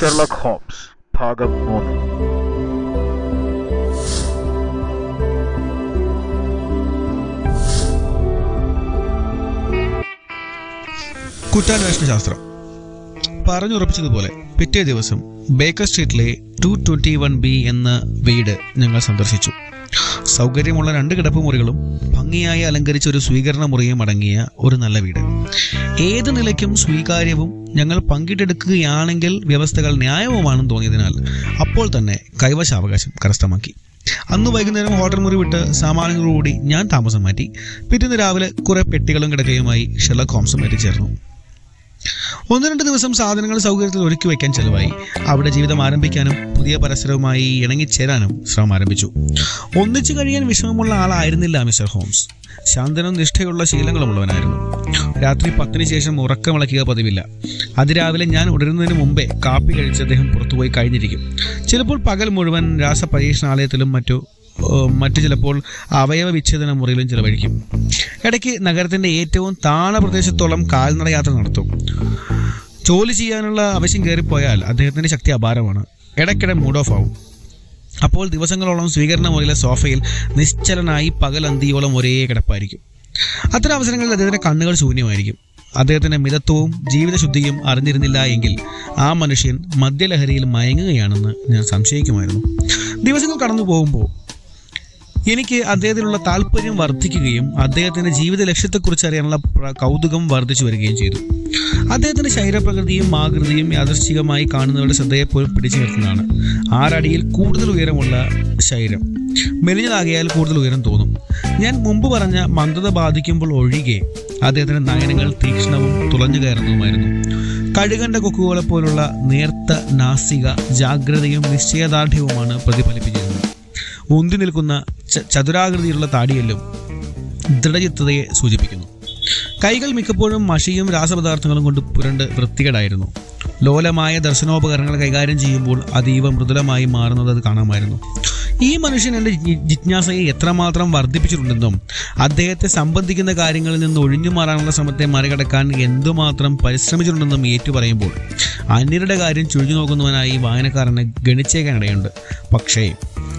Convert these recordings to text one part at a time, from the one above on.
Sherlock Holmes ഭാഗം മൂന്ന് കുറ്റാന്വേഷണ ശാസ്ത്രം. പറഞ്ഞുറപ്പിച്ചതുപോലെ പിറ്റേ ദിവസം ബേക്കർ സ്ട്രീറ്റിലെ ടു ട്വന്റി വൺ ബി എന്ന വീട് ഞങ്ങൾ സന്ദർശിച്ചു. സൗകര്യമുള്ള രണ്ട് കിടപ്പുമുറികളും ഭംഗിയായി അലങ്കരിച്ച ഒരു സ്വീകരണ മുറിയും അടങ്ങിയ ഒരു നല്ല വീട്. ഏത് നിലയ്ക്കും സ്വീകാര്യവും ഞങ്ങൾ പങ്കിട്ടെടുക്കുകയാണെങ്കിൽ വ്യവസ്ഥകൾ ന്യായവുമാണെന്ന് തോന്നിയതിനാൽ അപ്പോൾ തന്നെ കൈവശാവകാശം കരസ്ഥമാക്കി. അന്ന് വൈകുന്നേരം ഹോട്ടൽ മുറി വിട്ട് സാമാനങ്ങളോടുകൂടി ഞാൻ താമസം മാറ്റി. പിറ്റേന്ന് രാവിലെ കുറെ പെട്ടികളും കിടക്കയുമായി ഷെർലക് ഹോംസും എത്തിച്ചേർന്നു ഒന്ന് രണ്ട് ദിവസം സാധനങ്ങൾ സൗകര്യത്തിൽ ഒരുക്കി വയ്ക്കാൻ ചെലവായി. അവിടെ ജീവിതം ആരംഭിക്കാനും പുതിയ പരസ്പരവുമായി ഇണങ്ങിച്ചേരാനും ശ്രമം ആരംഭിച്ചു. ഒന്നിച്ചു കഴിയാൻ വിഷമമുള്ള ആളായിരുന്നില്ല മിസ്റ്റർ ഹോംസ്. ശാന്തനും നിഷ്ഠയുള്ള ശീലങ്ങളുമുള്ളവനായിരുന്നു. രാത്രി പത്തിന് ശേഷം ഉറക്കമിളക്കുക പതിവില്ല. അതിരാവിലെ ഞാൻ ഉടരുന്നതിന് മുമ്പേ കാപ്പി കഴിച്ച് അദ്ദേഹം പുറത്തുപോയി കഴിഞ്ഞിരിക്കും. ചിലപ്പോൾ പകൽ മുഴുവൻ രാസപരീക്ഷണാലയത്തിലും മറ്റു മറ്റു ചിലപ്പോൾ അവയവ വിച്ഛേദന മുറിയിലും ചിലവഴിക്കും. ഇടയ്ക്ക് നഗരത്തിന്റെ ഏറ്റവും താണ പ്രദേശത്തോളം കാൽനട യാത്ര നടത്തും. ജോലി ചെയ്യാനുള്ള ആവശ്യം കയറിപ്പോയാൽ അദ്ദേഹത്തിന്റെ ശക്തി അപാരമാണ്. ഇടയ്ക്കിടെ മൂഡ് ഓഫ് ആവും. അപ്പോൾ ദിവസങ്ങളോളം സ്വീകരണ മുറിയിലെ സോഫയിൽ നിശ്ചലനായി പകൽ അന്തിയോളം ഒരേ കിടപ്പായിരിക്കും. അത്തരം അവസരങ്ങളിൽ അദ്ദേഹത്തിന്റെ കണ്ണുകൾ ശൂന്യമായിരിക്കും. അദ്ദേഹത്തിന്റെ മിതത്വവും ജീവിതശുദ്ധിയും അറിഞ്ഞിരുന്നില്ല എങ്കിൽ ആ മനുഷ്യൻ മദ്യലഹരിയിൽ മയങ്ങുകയാണെന്ന് ഞാൻ സംശയിക്കുമായിരുന്നു. ദിവസങ്ങൾ കടന്നു പോകുമ്പോൾ എനിക്ക് അദ്ദേഹത്തിനുള്ള താല്പര്യം വർദ്ധിക്കുകയും അദ്ദേഹത്തിന്റെ ജീവിത ലക്ഷ്യത്തെക്കുറിച്ച് അറിയാനുള്ള കൗതുകം വർദ്ധിച്ചു വരികയും ചെയ്തു. അദ്ദേഹത്തിന്റെ ശരീരപ്രകൃതിയും ആകൃതിയും യാദൃശ്ചികമായി കാണുന്നവരുടെ ശ്രദ്ധയെ ശ്രദ്ധയെപ്പോലും പിടിച്ചു നിർത്തുന്നതാണ്. ആറടിയിൽ കൂടുതൽ ഉയരമുള്ള ശരീരം. മെലിഞ്ഞതാകിയാൽ കൂടുതൽ ഉയരം തോന്നും. ഞാൻ മുമ്പ് പറഞ്ഞ മന്ദത ബാധിക്കുമ്പോൾ ഒഴികെ അദ്ദേഹത്തിന്റെ നയനങ്ങൾ തീക്ഷ്ണവും തുളഞ്ഞു കയറുന്നതുമായിരുന്നു. കഴുകന്റെ കൊക്കുകളെ പോലുള്ള നേർത്ത നാസിക ജാഗ്രതയും നിശ്ചയദാർഢ്യവുമാണ് പ്രതിഫലിപ്പിച്ചിരുന്നത്. ഉന്തി നിൽക്കുന്ന ചതുരാകൃതിയിലുള്ള താടിയെല്ലും ദൃഢചിത്തതയെ സൂചിപ്പിക്കുന്നു. കൈകൾ മിക്കപ്പോഴും മഷിയും രാസപദാർത്ഥങ്ങളും കൊണ്ട് പുരണ്ട് വൃത്തികേടായിരുന്നു. ലോലമായ ദർശനോപകരണങ്ങൾ കൈകാര്യം ചെയ്യുമ്പോൾ അതീവ മൃദുലമായി മാറുന്നത് അത് കാണാമായിരുന്നു. ഈ മനുഷ്യൻ എന്റെ ജിജ്ഞാസയെ എത്രമാത്രം വർദ്ധിപ്പിച്ചിട്ടുണ്ടെന്നും അദ്ദേഹത്തെ സംബന്ധിക്കുന്ന കാര്യങ്ങളിൽ നിന്ന് ഒഴിഞ്ഞു മാറാനുള്ള ശ്രമത്തെ മറികടക്കാൻ എന്തുമാത്രം പരിശ്രമിച്ചിട്ടുണ്ടെന്നും ഏറ്റുപറയുമ്പോൾ അന്യരുടെ കാര്യം ചുഴിഞ്ഞു നോക്കുന്നവനായി വായനക്കാരനെ ഗണിച്ചേക്കാനിടയുണ്ട്. പക്ഷേ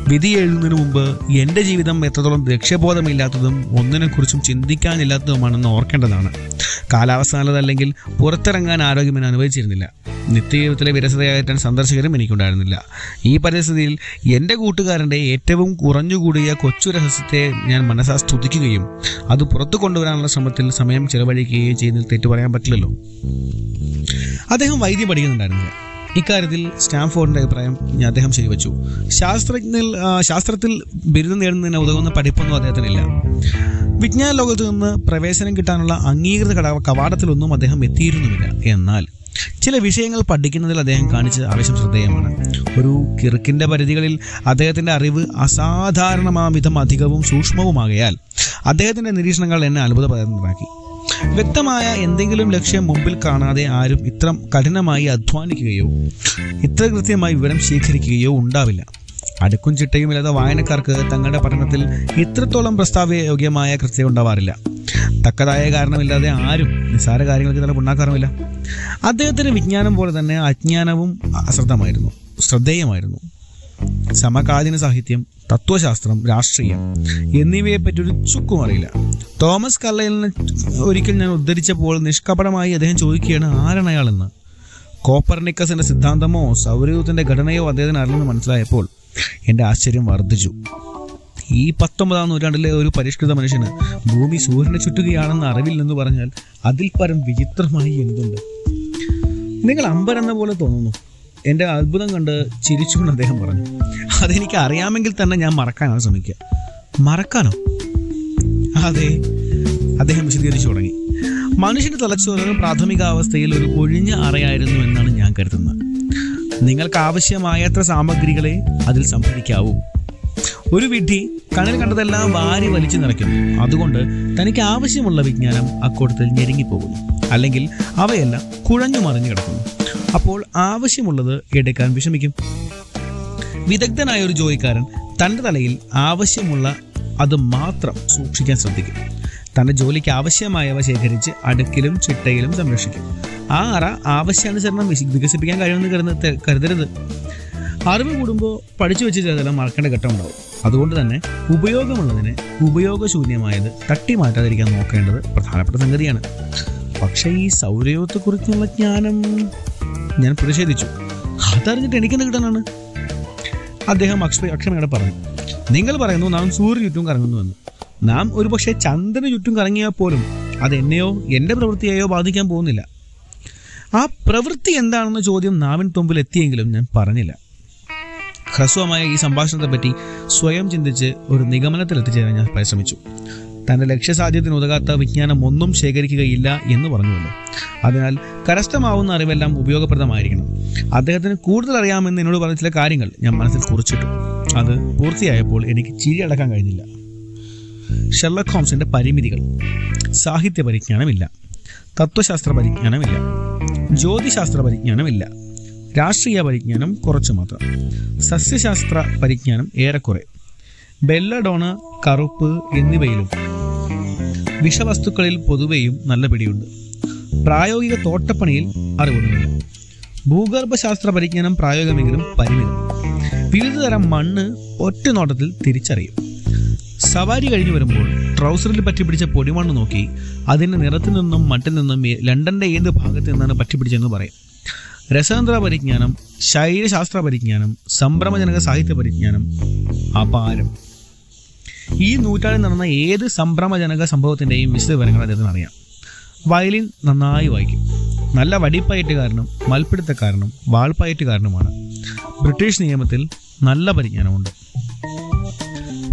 വിധി എഴുതുന്നതിന് മുമ്പ് എന്റെ ജീവിതം എത്രത്തോളം ലക്ഷ്യബോധമില്ലാത്തതും ഒന്നിനെക്കുറിച്ചും ചിന്തിക്കാനില്ലാത്തതുമാണെന്ന് ഓർക്കേണ്ടതാണ്. കാലാവസ്ഥ നല്ലതല്ലെങ്കിൽ പുറത്തിറങ്ങാൻ ആരോഗ്യം അനുവദിച്ചിരുന്നില്ല. നിത്യജീവിതത്തിലെ വിരസതയായിട്ടാൻ സന്ദർശകരും എനിക്കുണ്ടായിരുന്നില്ല. ഈ പരിസ്ഥിതിയിൽ എന്റെ കൂട്ടുകാരന്റെ ഏറ്റവും കുറഞ്ഞുകൂടിയ കൊച്ചു രഹസ്യത്തെ ഞാൻ മനസ്സാ സ്തുതിക്കുകയും അത് പുറത്തു കൊണ്ടുവരാനുള്ള ശ്രമത്തിൽ സമയം ചെലവഴിക്കുകയും ചെയ്യുന്നതിൽ തെറ്റു പറയാൻ പറ്റില്ലല്ലോ. അദ്ദേഹം വൈദ്യം പഠിക്കുന്നുണ്ടായിരുന്നില്ല. ഇക്കാര്യത്തിൽ സ്റ്റാംഫോർഡിന്റെ അഭിപ്രായം അദ്ദേഹം ശരിവച്ചു. ശാസ്ത്രജ്ഞൽ ശാസ്ത്രത്തിൽ ബിരുദം നേടുന്നതിന് ഉതകുന്ന പഠിപ്പൊന്നും അദ്ദേഹത്തിനില്ല. വിജ്ഞാന ലോകത്തു നിന്ന് പ്രവേശനം കിട്ടാനുള്ള അംഗീകൃത കവാടത്തിലൊന്നും അദ്ദേഹം എത്തിയിരുന്നുമില്ല. എന്നാൽ ചില വിഷയങ്ങൾ പഠിക്കുന്നതിൽ അദ്ദേഹം കാണിച്ച ആവശ്യം ശ്രദ്ധേയമാണ്. ഒരു കിറുക്കിന്റെ പരിധികളിൽ അദ്ദേഹത്തിന്റെ അറിവ് അസാധാരണമാവിധം അധികവും സൂക്ഷ്മവുമാകയാൽ അദ്ദേഹത്തിന്റെ നിരീക്ഷണങ്ങൾ എന്നെ അത്ഭുതപരമാക്കി വ്യക്തമായ എന്തെങ്കിലും ലക്ഷ്യം മുമ്പിൽ കാണാതെ ആരും ഇത്ര കഠിനമായി അധ്വാനിക്കുകയോ ഇത്ര കൃത്യമായി വിവരം ശേഖരിക്കുകയോ ഉണ്ടാവില്ല. അടുക്കും ചിട്ടയുമില്ലാത്ത വായനക്കാർക്ക് തങ്ങളുടെ പഠനത്തിൽ ഇത്രത്തോളം പ്രസ്താവയോഗ്യമായ കൃത്യം ഉണ്ടാവാറില്ല. തക്കതായ കാരണമില്ലാതെ ആരും നിസ്സാര കാര്യങ്ങൾക്ക് തന്നെ ഉണ്ടാക്കാറുമില്ല അദ്ദേഹത്തിന്റെ വിജ്ഞാനം പോലെ തന്നെ അജ്ഞാനവും അശ്രദ്ധമായിരുന്നു ശ്രദ്ധേയമായിരുന്നു. സമകാലീന സാഹിത്യം തത്വശാസ്ത്രം രാഷ്ട്രീയം എന്നിവയെ പറ്റി ഒരു ചുക്കും അറിയില്ല. തോമസ് കല്ലയിലിനെ ഒരിക്കൽ ഞാൻ ഉദ്ധരിച്ചപ്പോൾ നിഷ്കപടമായി അദ്ദേഹം ചോദിക്കുകയാണ് ആരാണ് അയാളെന്ന്? കോപ്പർനിക്കസിന്റെ സിദ്ധാന്തമോ സൗരയൂഥത്തിന്റെ ഘടനയോ അദ്ദേഹത്തിന് അറിഞ്ഞെന്ന് മനസ്സിലായപ്പോൾ എന്റെ ആശ്ചര്യം വർദ്ധിച്ചു. ഈ പത്തൊമ്പതാം നൂറ്റാണ്ടിലെ ഒരു പരിഷ്കൃത മനുഷ്യന് ഭൂമി സൂര്യനെ ചുറ്റുകയാണെന്ന് അറിവില്ലെന്ന് പറഞ്ഞാൽ അതിൽ പരം വിചിത്രമായി എന്തുണ്ട്? നിങ്ങൾ അമ്പരെന്ന പോലെ തോന്നുന്നു. എന്റെ അത്ഭുതം കണ്ട് ചിരിച്ചുകൊണ്ട് അദ്ദേഹം പറഞ്ഞു അതെനിക്ക് അറിയാമെങ്കിൽ തന്നെ ഞാൻ മറക്കാനാണ് ശ്രമിക്കുക. മറക്കാനോ? അതെ അദ്ദേഹം വിശദീകരിച്ചു തുടങ്ങി. മനുഷ്യന്റെ തലച്ചോറിന് പ്രാഥമികാവസ്ഥയിൽ ഒരു ഒഴിഞ്ഞ അറയായിരുന്നു എന്നാണ് ഞാൻ കരുതുന്നത്. നിങ്ങൾക്ക് ആവശ്യമായത്ര സാമഗ്രികളെ അതിൽ സംഭരിക്കാവൂ. ഒരു വിഡ്ഢി കണ്ണിൽ കണ്ടതെല്ലാം വാരി വലിച്ചു നിറയ്ക്കുന്നു. അതുകൊണ്ട് തനിക്ക് ആവശ്യമുള്ള വിജ്ഞാനം അക്കൂട്ടത്തിൽ ഞെരുങ്ങിപ്പോകുന്നു. അല്ലെങ്കിൽ അവയെല്ലാം കുഴഞ്ഞു മറിഞ്ഞു കിടക്കുന്നു. അപ്പോൾ ആവശ്യമുള്ളത് എടുക്കാൻ വിഷമിക്കും. വിദഗ്ധനായ ഒരു ജോലിക്കാരൻ തന്റെ തലയിൽ ആവശ്യമുള്ള അത് മാത്രം സൂക്ഷിക്കാൻ ശ്രദ്ധിക്കും. തന്റെ ജോലിക്ക് ആവശ്യമായവ ശേഖരിച്ച് അടുക്കിലും ചിട്ടയിലും സംരക്ഷിക്കും. ആ അറ ആവശ്യാനുസരണം വികസിപ്പിക്കാൻ കഴിയുമെന്ന് കരുതരുത്. അറിവ് കൂടുമ്പോൾ പഠിച്ചു വെച്ച് ചിലതെല്ലാം മറക്കേണ്ട ഘട്ടമുണ്ടാവും. അതുകൊണ്ട് തന്നെ ഉപയോഗമുള്ളതിനെ ഉപയോഗശൂന്യമായത് തട്ടി മാറ്റാതിരിക്കാൻ നോക്കേണ്ടത് പ്രധാനപ്പെട്ട സംഗതിയാണ്. പക്ഷേ ഈ സൗരയൂഥത്തെക്കുറിച്ചുള്ള ജ്ഞാനം ഞാൻ പ്രതിഷേധിച്ചു. അതറിഞ്ഞിട്ട് എനിക്കെന്ത് കിട്ടാനാണ്? അദ്ദേഹം അക്ഷ അക്ഷമയോടെ പറഞ്ഞു. നിങ്ങൾ പറയുന്നു നാം സൂര്യ ചുറ്റും കറങ്ങുന്നുവെന്ന് നാം ഒരുപക്ഷെ ചന്ദ്രന് ചുറ്റും കറങ്ങിയാൽ പോലും അത് എന്നെയോ എന്റെ പ്രവൃത്തിയെയോ ബാധിക്കാൻ പോകുന്നില്ല. ആ പ്രവൃത്തി എന്താണെന്ന ചോദ്യം നാവിൻ തുമ്പിൽ എത്തിയെങ്കിലും ഞാൻ പറഞ്ഞില്ല. ഹ്രസ്വമായ ഈ സംഭാഷണത്തെപ്പറ്റി സ്വയം ചിന്തിച്ച് ഒരു നിഗമനത്തിൽ എത്തിച്ചേരാൻ ഞാൻ പരിശ്രമിച്ചു. തന്റെ ലക്ഷ്യസാധ്യത്തിന് ഉതകാത്ത വിജ്ഞാനം ഒന്നും ശേഖരിക്കുകയില്ല എന്ന് പറഞ്ഞുവല്ലോ. അതിനാൽ കരസ്ഥമാവുന്ന അറിവെല്ലാം ഉപയോഗപ്രദമായിരിക്കണം. അദ്ദേഹത്തിന് കൂടുതൽ അറിയാമെന്ന് എന്നോട് പറഞ്ഞ ചില കാര്യങ്ങൾ ഞാൻ മനസ്സിൽ കുറിച്ചിട്ടു. അത് പൂർത്തിയായപ്പോൾ എനിക്ക് ചിരി അടക്കാൻ കഴിഞ്ഞില്ല. ഷെർലക് ഹോംസിന്റെ പരിമിതികൾ. സാഹിത്യ പരിജ്ഞാനമില്ല തത്വശാസ്ത്ര പരിജ്ഞാനമില്ല ജ്യോതിശാസ്ത്ര പരിജ്ഞാനമില്ല രാഷ്ട്രീയ പരിജ്ഞാനം കുറച്ചു മാത്രം. സസ്യശാസ്ത്ര പരിജ്ഞാനം ഏറെക്കുറെ. ബെല്ലഡോണ കറുപ്പ് എന്നിവയിലും വിഷവസ്തുക്കളിൽ പൊതുവെയും നല്ല പിടിയുണ്ട്. പ്രായോഗിക തോട്ടപ്പണിയിൽ അറിവൊന്നുമില്ല ഭൂഗർഭശാസ്ത്ര പരിജ്ഞാനം പ്രായോഗികമെങ്കിലും പരിമിതം. വിവിധ തരം മണ്ണ് ഒറ്റ നോട്ടത്തിൽ തിരിച്ചറിയും. സവാരി കഴിഞ്ഞു വരുമ്പോൾ ട്രൗസറിൽ പറ്റി പിടിച്ച പൊടിമണ്ണ് നോക്കി അതിന്റെ നിറത്തിൽ നിന്നും മട്ടിൽ നിന്നും ലണ്ടന്റെ ഏത് ഭാഗത്ത് നിന്നാണ് പറ്റി പിടിച്ചതെന്ന് പറയും. രസതന്ത്ര പരിജ്ഞാനം ശൈലശാസ്ത്ര പരിജ്ഞാനം സംഭ്രമജനക സാഹിത്യ പരിജ്ഞാനം അപാരം. ഈ നൂറ്റാണ്ടിൽ നടന്ന ഏത് സംഭ്രമജനക സംഭവത്തിന്റെയും വിശദവിവരങ്ങൾ അദ്ദേഹത്തിന് അറിയാം. വയലിൻ നന്നായി വായിക്കും. നല്ല വടിപ്പയറ്റുകാരനും മൽപ്പിടുത്തക്കാരനും വാൾപ്പയറ്റുകാരനുമാണ് ബ്രിട്ടീഷ് നിയമത്തിൽ നല്ല പരിജ്ഞാനമുണ്ട്.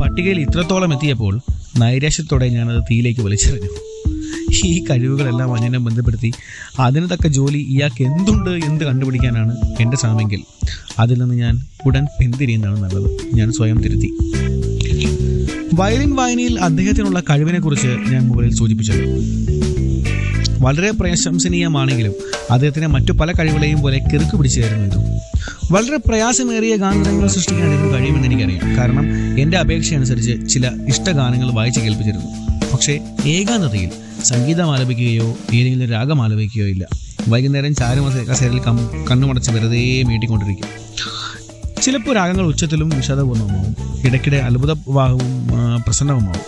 പട്ടികയിൽ ഇത്രത്തോളം എത്തിയപ്പോൾ നൈരാശ്യത്തോടെ ഞാനത് തീയിലേക്ക് വലിച്ചെറിഞ്ഞു. ഈ കഴിവുകളെല്ലാം അനിയനെ ബന്ധപ്പെടുത്തി. അതിന് തക്ക ജോലി ഇയാൾക്ക് എന്തുണ്ട് എന്ത് കണ്ടുപിടിക്കാനാണ് എന്റെ ശ്രമമെങ്കിൽ അതിൽ നിന്ന് ഞാൻ ഉടൻ പിന്തിരിയുന്നതാണ് നല്ലത്. ഞാൻ സ്വയം തിരുത്തി. വയലിൻ വായനയിൽ അദ്ദേഹത്തിനുള്ള കഴിവിനെക്കുറിച്ച് ഞാൻ മുകളിൽ സൂചിപ്പിച്ചത്. വളരെ പ്രശംസനീയമാണെങ്കിലും അദ്ദേഹത്തിന് മറ്റു പല കഴിവുകളെയും പോലെ കിറുക്ക് പിടിച്ചായിരുന്നു ഇതും. വളരെ പ്രയാസമേറിയ ഗാനങ്ങൾ സൃഷ്ടിക്കാൻ അദ്ദേഹം കഴിയുമെന്ന് എനിക്കറിയാം. കാരണം എന്റെ അപേക്ഷ അനുസരിച്ച് ചില ഇഷ്ടഗാനങ്ങൾ വായിച്ച് കേൾപ്പിച്ചിരുന്നു. പക്ഷേ ഏകാന്തതയിൽ സംഗീതം ആലപിക്കുകയോ ഏതെങ്കിലും രാഗം ആലപിക്കുകയോ ഇല്ല. വൈകുന്നേരം ചാരുമസ കസേരയിൽ കം കണ്ണുമടച്ച് വെറുതെ മീട്ടിക്കൊണ്ടിരിക്കും ചിലപ്പോൾ രാഗങ്ങൾ ഉച്ചത്തിലും വിഷാദപൂർണമാവും ഇടയ്ക്കിടെ അത്ഭുതവാഹവും പ്രസന്നവുമാവും.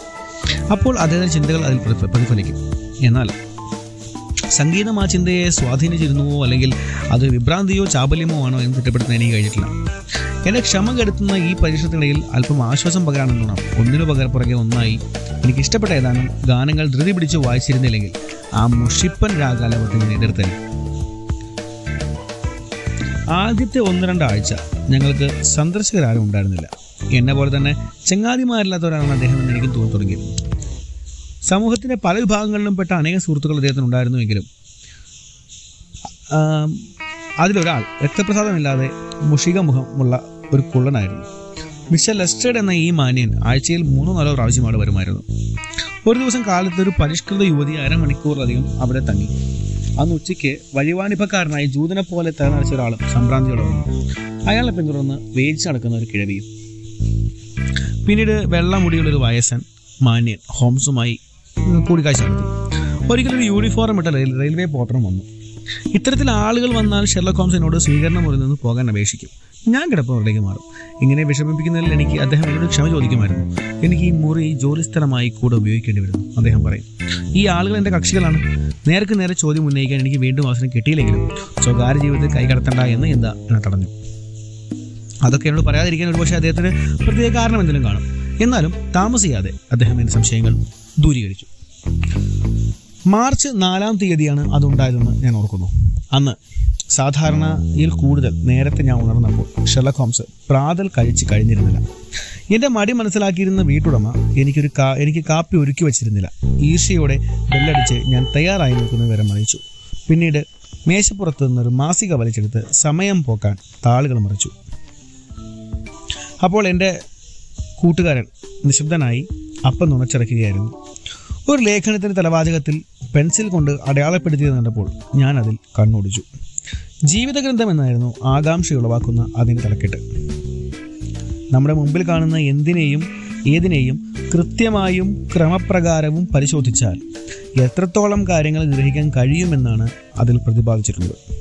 അപ്പോൾ അദ്ദേഹം ചിന്തകൾ അതിൽ പ്രതിഫലിക്കും. എന്നാൽ സംഗീതം ആ ചിന്തയെ സ്വാധീനിച്ചിരുന്നുവോ അല്ലെങ്കിൽ അത് വിഭ്രാന്തിയോ ചാബല്യമോ ആണോ എന്ന് തിട്ടപ്പെടുത്താൻ എനിക്ക് കഴിഞ്ഞിട്ടില്ല. എന്നെ ക്ഷമ കെടുത്തുന്ന ഈ പരീക്ഷണത്തിനിടയിൽ അല്പം ആശ്വാസം പകരാനെന്നോണം ഒന്നിനു പകർ പുറകെ ഒന്നായി എനിക്ക് ഇഷ്ടപ്പെട്ട ഏതാനും ഗാനങ്ങൾ ധൃതി പിടിച്ച് വായിച്ചിരുന്നില്ലെങ്കിൽ ആ മുഷിപ്പൻ രാഗാലപത്തിന് എതിർത്തനെ ആദ്യത്തെ ഒന്ന് രണ്ടാഴ്ച ഞങ്ങൾക്ക് സന്ദർശകരാരും ഉണ്ടായിരുന്നില്ല. എന്നെ പോലെ തന്നെ ചങ്ങാതിമാരില്ലാത്തവരാണെന്ന് അദ്ദേഹം എനിക്ക് തോന്നി തുടങ്ങിയത് സമൂഹത്തിന്റെ പല വിഭാഗങ്ങളിലും പെട്ട അനേക സുഹൃത്തുക്കൾ അദ്ദേഹത്തിന് ഉണ്ടായിരുന്നുവെങ്കിലും അതിലൊരാൾ രക്തപ്രസാദമില്ലാതെ മുഷിക മുഖമുള്ള ഒരു കുള്ളനായിരുന്നു. മിസ്റ്റർ ലെസ്റ്റേഡ് എന്ന ഈ മാന്യൻ ആഴ്ചയിൽ മൂന്നോ നാലോ പ്രാവശ്യം അവിടെ വരുമായിരുന്നു. ഒരു ദിവസം കാലത്ത് ഒരു പരിഷ്കൃത യുവതി അരമണിക്കൂറിലധികം അവിടെ തങ്ങി. അന്ന് ഉച്ചയ്ക്ക് വഴിവാണിപ്പക്കാരനായി ജൂതനെ പോലെ തകർന്നടിച്ച ഒരാളും സംഭ്രാന്തിയോടെ വന്നു. അയാളെ പിന്തുടർന്ന് വേദിച്ച് നടക്കുന്ന ഒരു കിഴവിയും പിന്നീട് വെള്ളമുടിയുള്ള ഒരു വയസ്സൻ മാന്യൻ ഹോംസുമായി കൂടിക്കാഴ്ച നടത്തി. ഒരിക്കലൊരു യൂണിഫോം ഇട്ട റെയിൽ- റെയിൽവേ പോർട്ടറും വന്നു. ഇത്തരത്തിൽ ആളുകൾ വന്നാൽ ഷെർലക് ഹോംസ് എന്നോട് സ്വീകരണ മുറിയിൽ നിന്ന് പോകാൻ അപേക്ഷിക്കും. ഞാൻ കിടപ്പുറത്തേക്ക് മാറും. ഇങ്ങനെ വിഷമിപ്പിക്കുന്നതിൽ എനിക്ക് അദ്ദേഹം എന്നോട് ക്ഷമ ചോദിക്കുമായിരുന്നു. എനിക്ക് ഈ മുറി ജോലിസ്ഥലമായി കൂടെ ഉപയോഗിക്കേണ്ടി വരുന്നു അദ്ദേഹം പറയും. ഈ ആളുകൾ എന്റെ കക്ഷികളാണ്. നേർക്ക് നേരെ ചോദ്യം ഉന്നയിക്കാൻ എനിക്ക് വീണ്ടും അവസരം കിട്ടിയില്ലെങ്കിലും സ്വകാര്യ ജീവിതത്തിൽ കൈ കടത്തണ്ട എന്ന് എന്താ എന്നെ തടഞ്ഞു. അതൊക്കെ എന്നോട് പറയാതിരിക്കാൻ ഒരുപക്ഷെ അദ്ദേഹത്തിന് പ്രത്യേക കാരണം എന്തെങ്കിലും കാണും. എന്നാലും താമസിയാതെ അദ്ദേഹം എന്റെ സംശയങ്ങൾ ദൂരീകരിച്ചു. മാർച്ച് നാലാം തീയതിയാണ് അതുണ്ടായതെന്ന് ഞാൻ ഓർക്കുന്നു. അന്ന് സാധാരണയിൽ കൂടുതൽ നേരത്തെ ഞാൻ ഉണർന്നപ്പോൾ ഷെർലക് ഹോംസ് പ്രാതൽ കഴിച്ച് കഴിഞ്ഞിരുന്നില്ല. എന്റെ മടി മനസ്സിലാക്കിയിരുന്ന വീട്ടുടമ എനിക്കൊരു കാ എനിക്ക് കാപ്പി ഒരുക്കി വച്ചിരുന്നില്ല. ഈർഷ്യയോടെ ബെല്ലടിച്ച് ഞാൻ തയ്യാറായി നിൽക്കുന്ന വിവരം അറിയിച്ചു. പിന്നീട് മേശപ്പുറത്ത് നിന്നൊരു മാസിക വലിച്ചെടുത്ത് സമയം പോക്കാൻ താളുകൾ മറിച്ചു. അപ്പോൾ എന്റെ കൂട്ടുകാരൻ നിശബ്ദനായി അപ്പം നുണച്ചിറക്കുകയായിരുന്നു. ഒരു ലേഖനത്തിന്റെ തലവാചകത്തിൽ പെൻസിൽ കൊണ്ട് അടയാളപ്പെടുത്തിയത് കണ്ടപ്പോൾ ഞാൻ അതിൽ കണ്ണോടിച്ചു. ജീവിതഗ്രന്ഥം എന്നായിരുന്നു ആകാംക്ഷ ഉളവാക്കുന്ന അതിന്റെ തലക്കെട്ട്. നമ്മുടെ മുമ്പിൽ കാണുന്ന എന്തിനേയും ഏതിനേയും കൃത്യമായും ക്രമപ്രകാരവും പരിശോധിച്ചാൽ എത്രത്തോളം കാര്യങ്ങൾ ഗ്രഹിക്കാൻ കഴിയുമെന്നാണ് അതിൽ പ്രതിപാദിച്ചിട്ടുള്ളത്.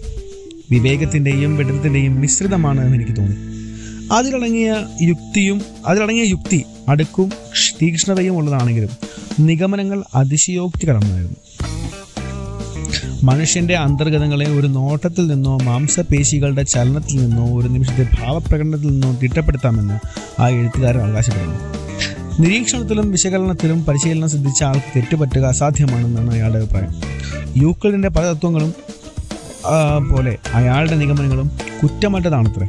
വിവേകത്തിന്റെയും വിടത്തിന്റെയും മിശ്രിതമാണ് എന്ന് എനിക്ക് തോന്നി. അതിലടങ്ങിയ യുക്തിയും അതിലടങ്ങിയ യുക്തി അടുക്കും തീക്ഷ്ണതയും ഉള്ളതാണെങ്കിലും നിഗമനങ്ങൾ അതിശയോക്തികരമായിരുന്നു. മനുഷ്യന്റെ അന്തർഗതങ്ങളെ ഒരു നോട്ടത്തിൽ നിന്നോ മാംസപേശികളുടെ ചലനത്തിൽ നിന്നോ ഒരു നിമിഷത്തെ ഭാവപ്രകടനത്തിൽ നിന്നോ തിട്ടപ്പെടുത്താമെന്ന് ആ എഴുത്തുകാരൻ അവകാശപ്പെടുന്നു. നിരീക്ഷണത്തിലും വിശകലനത്തിലും പരിശീലനം സിദ്ധിച്ച ആൾക്ക് തെറ്റുപറ്റുക അസാധ്യമാണെന്നാണ് അയാളുടെ അഭിപ്രായം. യൂക്ലിഡിന്റെ പല തത്വങ്ങളും പോലെ അയാളുടെ നിഗമനങ്ങളും കുറ്റമറ്റതാണത്രേ.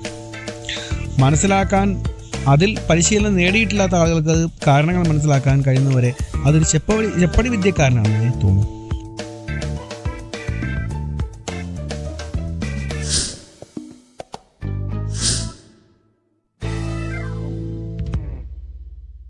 മനസ്സിലാക്കാൻ അതിൽ പരിശീലനം നേടിയിട്ടില്ലാത്ത ആളുകൾക്ക് കാരണങ്ങൾ മനസ്സിലാക്കാൻ കഴിയുന്നവരെ അതൊരു ചെപ്പടി ചെപ്പടി വിദ്യക്കാരനാണെന്ന് തോന്നുന്നു.